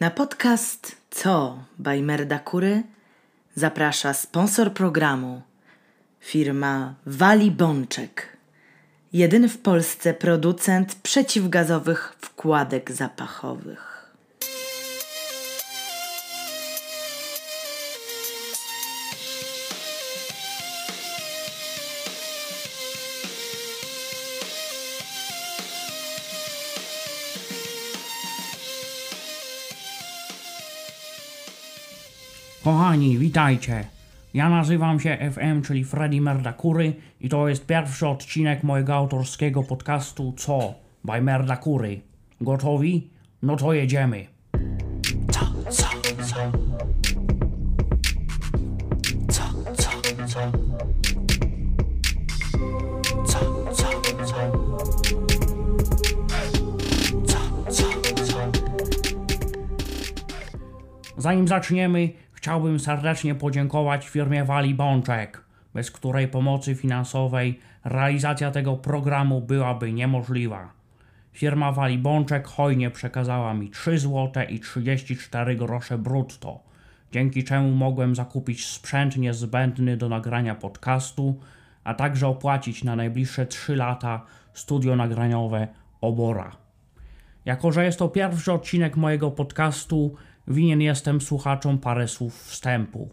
Na podcast Co by Merdakury zaprasza sponsor programu firma Wali Bączek. Jedyny w Polsce producent przeciwgazowych wkładek zapachowych. Kochani, witajcie. Ja nazywam się FM, czyli Freddy Merdakury i to jest pierwszy odcinek mojego autorskiego podcastu Co by Merdakury. Gotowi? No to jedziemy. Co, co, co? Co, co, co? Zanim zaczniemy, chciałbym serdecznie podziękować firmie Wali Bączek, bez której pomocy finansowej realizacja tego programu byłaby niemożliwa. Firma Wali Bączek hojnie przekazała mi 3 zł i 34 grosze brutto, dzięki czemu mogłem zakupić sprzęt niezbędny do nagrania podcastu, a także opłacić na najbliższe 3 lata studio nagraniowe Obora. Jako, że jest to pierwszy odcinek mojego podcastu, winien jestem słuchaczom parę słów wstępu.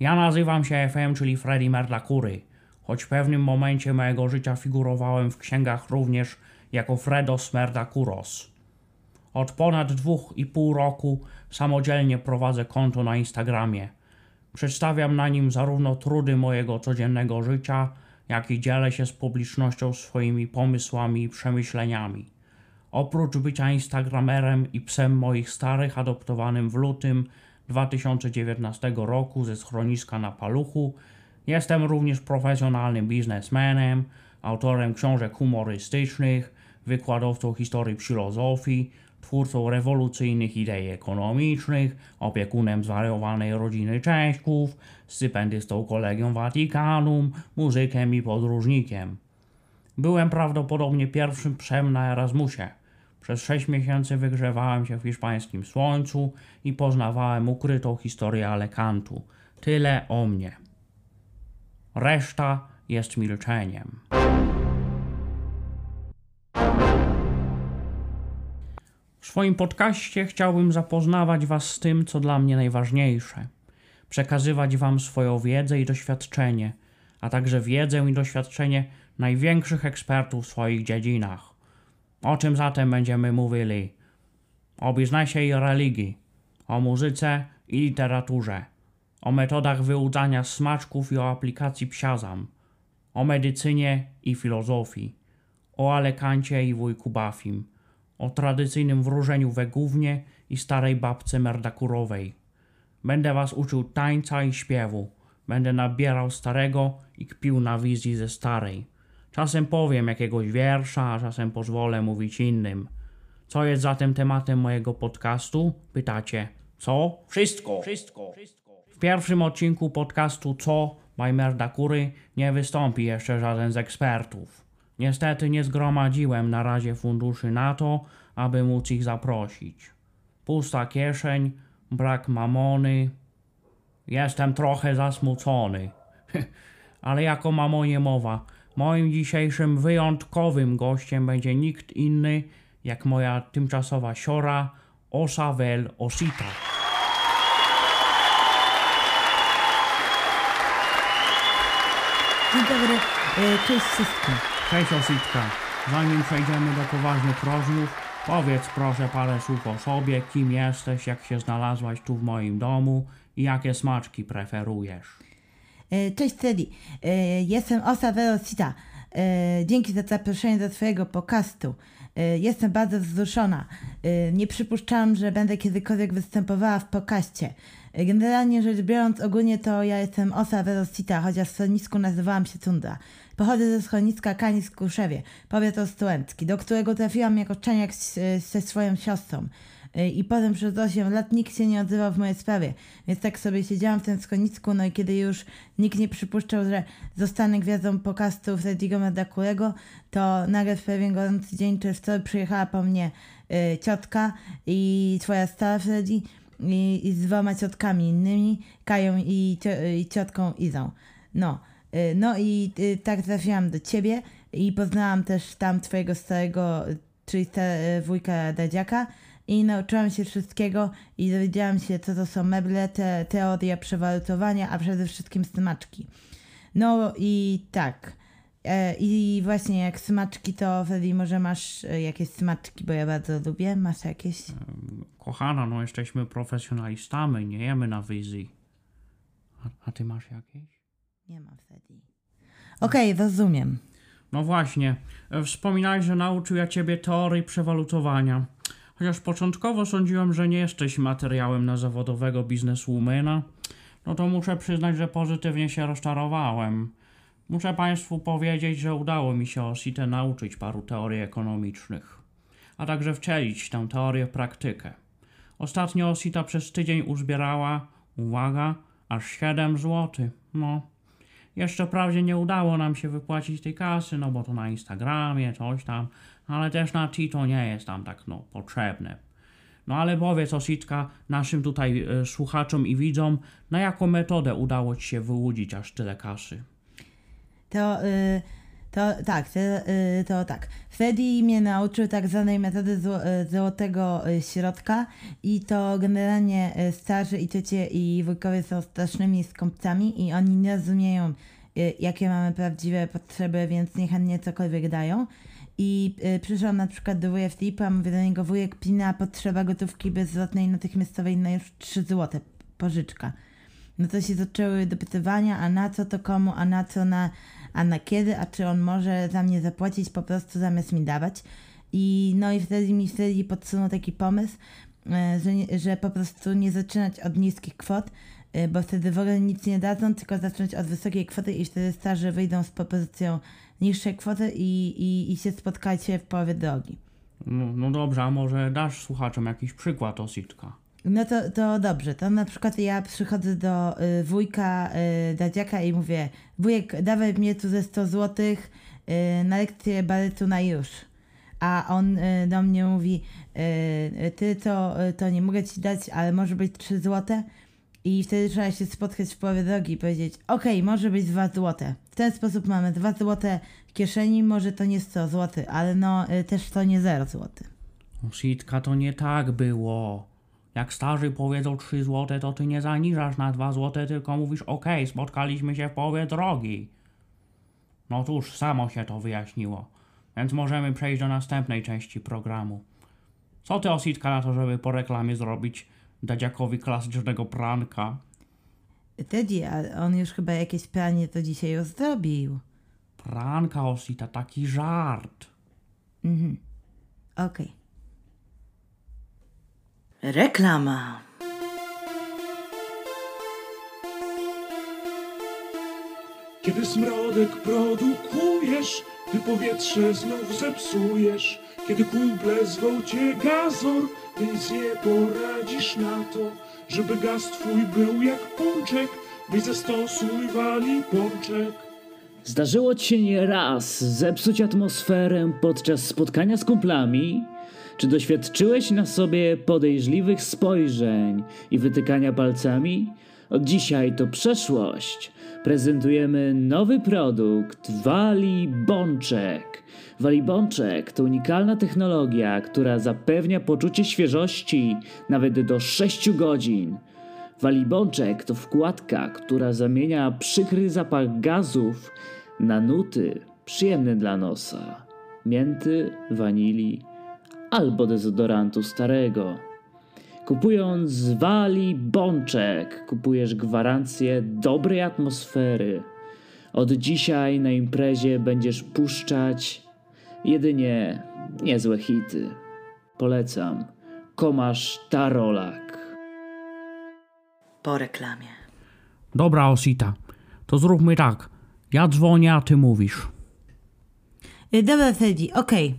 Ja nazywam się FM, czyli Freddy Merdakury, choć w pewnym momencie mojego życia figurowałem w księgach również jako Fredos Merdakuros. Od ponad dwóch i pół roku samodzielnie prowadzę konto na Instagramie. Przedstawiam na nim zarówno trudy mojego codziennego życia, jak i dzielę się z publicznością swoimi pomysłami i przemyśleniami. Oprócz bycia Instagramerem i psem moich starych, adoptowanym w lutym 2019 roku ze schroniska na Paluchu, jestem również profesjonalnym biznesmenem, autorem książek humorystycznych, wykładowcą historii filozofii, twórcą rewolucyjnych idei ekonomicznych, opiekunem zwariowanej rodziny Cześków, stypendystą Kolegium Vaticanum, muzykiem i podróżnikiem. Byłem prawdopodobnie pierwszym psem na Erasmusie. Przez sześć miesięcy wygrzewałem się w hiszpańskim słońcu i poznawałem ukrytą historię Alekantu. Tyle o mnie. Reszta jest milczeniem. W swoim podcaście chciałbym zapoznawać Was z tym, co dla mnie najważniejsze. Przekazywać Wam swoją wiedzę i doświadczenie, a także wiedzę i doświadczenie największych ekspertów w swoich dziedzinach. O czym zatem będziemy mówili? O biznesie i religii, o muzyce i literaturze, o metodach wyłudzania smaczków i o aplikacji psiazam, o medycynie i filozofii, o Alekancie i wujku Bafim, o tradycyjnym wróżeniu we Gównie i starej babce Merdakurowej. Będę was uczył tańca i śpiewu, będę nabierał starego i kpił na wizji ze starej. Czasem powiem jakiegoś wiersza, a czasem pozwolę mówić innym. Co jest zatem tematem mojego podcastu? Pytacie. Co? Wszystko. Wszystko. W pierwszym odcinku podcastu Co by Merdakury nie wystąpi jeszcze żaden z ekspertów. Niestety nie zgromadziłem na razie funduszy na to, aby móc ich zaprosić. Pusta kieszeń, brak mamony. Jestem trochę zasmucony. Ale jako mamonie mowa, Moim dzisiejszym wyjątkowym gościem będzie nikt inny jak moja tymczasowa siora Osawel Osita. Dzień dobry, e, cześć wszystkim. Cześć Ositka. Zanim przejdziemy do poważnych rozmów, powiedz proszę parę słów o sobie, kim jesteś, jak się znalazłaś tu w moim domu i jakie smaczki preferujesz. E, Cześć Celi, E, jestem Osa Velocita. E, Dzięki za zaproszenie do swojego podcastu. Jestem bardzo wzruszona. Nie przypuszczałam, że będę kiedykolwiek występowała w podcaście. E, Generalnie rzecz biorąc, ogólnie to ja jestem Osa Velocita, chociaż w schronisku nazywałam się Tundra. Pochodzę ze schroniska Kanis w Kruszewie, powiat ostuencki, do którego trafiłam jako szczeniak z- ze swoją siostrą. Y, I potem przez 8 lat nikt się nie odzywał w mojej sprawie. Więc tak sobie siedziałam w tym schronisku, no i kiedy już nikt nie przypuszczał, że zostanę gwiazdą podcastu Frediego Merdakurego, to nagle w pewien gorący dzień czerwcowy przyjechała po mnie y, ciotka i twoja stara Freddy i, i z dwoma ciotkami innymi, Kają i, cio, i ciotką Izą. No, y, no i y, tak trafiłam do ciebie i poznałam też tam twojego starego, y, czyli sta, y, wujka Dadziaka i nauczyłam się wszystkiego i dowiedziałam się, co to są meble, te, teoria przewalutowania, a przede wszystkim smaczki. No i tak. E, I właśnie jak smaczki, to Freddy, może masz e, jakieś smaczki, bo ja bardzo lubię. Masz jakieś? Kochana, no jesteśmy profesjonalistami, nie jemy na wizji. A, a ty masz jakieś? Nie mam Freddy. Okej, rozumiem. No właśnie, e, wspominałeś, że nauczył ja ciebie teorii przewalutowania. Chociaż początkowo sądziłem, że nie jesteś materiałem na zawodowego bizneswomana, no to muszę przyznać, że pozytywnie się rozczarowałem. Muszę Państwu powiedzieć, że udało mi się Ositę nauczyć paru teorii ekonomicznych, a także wcielić tę teorię w praktykę. Ostatnio Osita przez tydzień uzbierała, uwaga, aż 7 zł. No, jeszcze wprawdzie nie udało nam się wypłacić tej kasy, no bo to na Instagramie, coś tam, ale też na Tito nie jest tam tak, no, potrzebne. No ale powiedz Ositka naszym tutaj e, słuchaczom i widzom, na jaką metodę udało Ci się wyłudzić aż tyle kasy? To, y, to tak, to, y, to tak. Freddy mnie nauczył tak zwanej metody zło, y, złotego y, środka i to generalnie starzy i ciocie i wujkowie są strasznymi skąpcami i oni nie rozumieją, jakie mamy prawdziwe potrzeby, więc niechętnie cokolwiek dają. I y, przyszłam na przykład do wuja Filipa, mówię do niego, wujek Pina, potrzeba gotówki bezzwrotnej natychmiastowej na już 3 złote, pożyczka. No to się zaczęły dopytywania, a na co to komu, a na co na, a na kiedy, a czy on może za mnie zapłacić po prostu zamiast mi dawać. I no i wtedy mi wtedy podsunął taki pomysł, e, że, że po prostu nie zaczynać od niskich kwot, e, bo wtedy w ogóle nic nie dadzą, tylko zacząć od wysokiej kwoty i wtedy starzy wyjdą z propozycją niższej kwoty i, i, i się spotkajcie w połowie drogi. No, no dobrze, a może dasz słuchaczom jakiś przykład Ositka? No to, to dobrze. To na przykład ja przychodzę do y, wujka y, Dadziaka i mówię, wujek, dawaj mnie tu ze 100 złotych y, na lekcję baletu na już. A on y, do mnie mówi, y, y, ty to, y, to nie mogę ci dać, ale może być 3 złote. I wtedy trzeba się spotkać w połowie drogi i powiedzieć, okej, może być 2 złote. W ten sposób mamy 2 złote w kieszeni, może to nie 100 złotych, ale no y, też to nie 0 złotych. Ositka, to nie tak było. Jak starzy powiedzą 3 złote, to ty nie zaniżasz na 2 złote, tylko mówisz okej, spotkaliśmy się w połowie drogi. No cóż, samo się to wyjaśniło. Więc możemy przejść do następnej części programu. Co ty, Ositka, na to, żeby po reklamie zrobić Dadziakowi klasycznego pranka? Teddy, a on już chyba jakieś pranie to dzisiaj zrobił. Pranka, Osita, taki żart. Okej. Reklama. Kiedy smrodek produkujesz, ty powietrze znów zepsujesz. Kiedy kumple zwą cię gazor, ty nie poradzisz na to, żeby gaz twój był jak pączek, weź zastosuj wali pączek. Zdarzyło ci się nie raz zepsuć atmosferę podczas spotkania z kumplami? Czy doświadczyłeś na sobie podejrzliwych spojrzeń i wytykania palcami? Od dzisiaj to przeszłość. Prezentujemy nowy produkt Wali Bączek. Wali Bączek to unikalna technologia, która zapewnia poczucie świeżości nawet do 6 godzin. Walibączek to wkładka, która zamienia przykry zapach gazów na nuty przyjemne dla nosa. Mięty, wanilii albo dezodorantu starego. Kupując Wali Bączek, kupujesz gwarancję dobrej atmosfery. Od dzisiaj na imprezie będziesz puszczać jedynie niezłe hity. Polecam. Komasz Tarolak. Po reklamie. Dobra, Osita, to zróbmy tak. Ja dzwonię, a ty mówisz. Y, Dobra, Freddy, okej.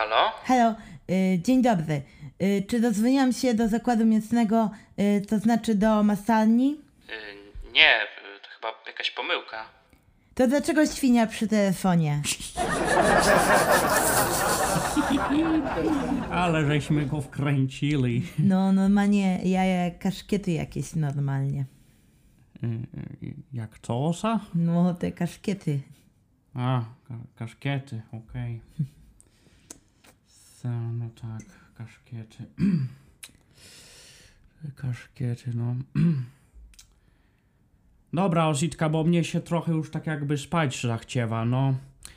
Halo? Halo, y, dzień dobry. Y, czy dodzwoniłam się do zakładu mięsnego, y, to znaczy do masalni? Nie, to chyba jakaś pomyłka. To dlaczego świnia przy telefonie? Ale żeśmy go wkręcili. No, normalnie jaja kaszkiety jakieś normalnie. Jak co osa? No, te kaszkiety. A, ka- kaszkiety, okej. No tak, kaszkiety. kaszkiety, no. Dobra, Ositka, bo mnie się trochę już tak jakby spać zachciewa, no.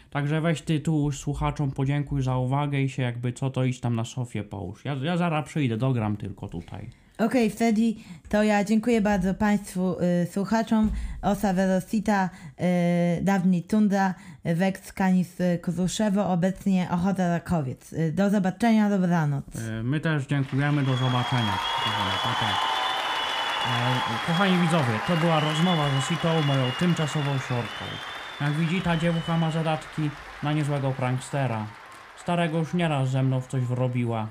Także weź ty tu słuchaczom podziękuj za uwagę i się jakby co to iść tam na sofie połóż. Ja, ja zaraz przyjdę, dogram tylko tutaj. Okej, wtedy to ja dziękuję bardzo Państwu y, słuchaczom. Osa Velocita, y, dawniej Tundra, y, Wex Canis y, Kozuszewo, obecnie Ochota Rakowiec. Y, do zobaczenia, dobranoc. E, My też dziękujemy, do zobaczenia. E, Kochani widzowie, to była rozmowa z Sitą, moją tymczasową siorką. Jak widzi, ta dziewucha ma zadatki na niezłego prankstera. Starego już nieraz ze mną w coś wrobiła.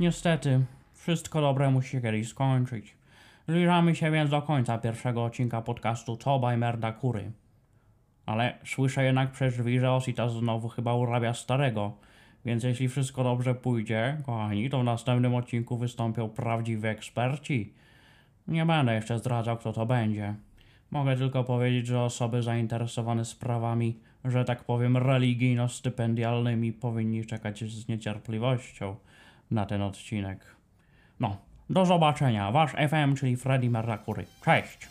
Niestety, wszystko dobre musi się kiedyś skończyć. Zbliżamy się więc do końca pierwszego odcinka podcastu Co by Merda Kury. Ale słyszę jednak przez drzwi, że Osita znowu chyba urabia starego. Więc jeśli wszystko dobrze pójdzie, kochani, to w następnym odcinku wystąpią prawdziwi eksperci. Nie będę jeszcze zdradzał, kto to będzie. Mogę tylko powiedzieć, że osoby zainteresowane sprawami, że tak powiem, religijno-stypendialnymi powinni czekać z niecierpliwością na ten odcinek. No, do zobaczenia. Wasz FM, czyli Freddy Mercury. Cześć!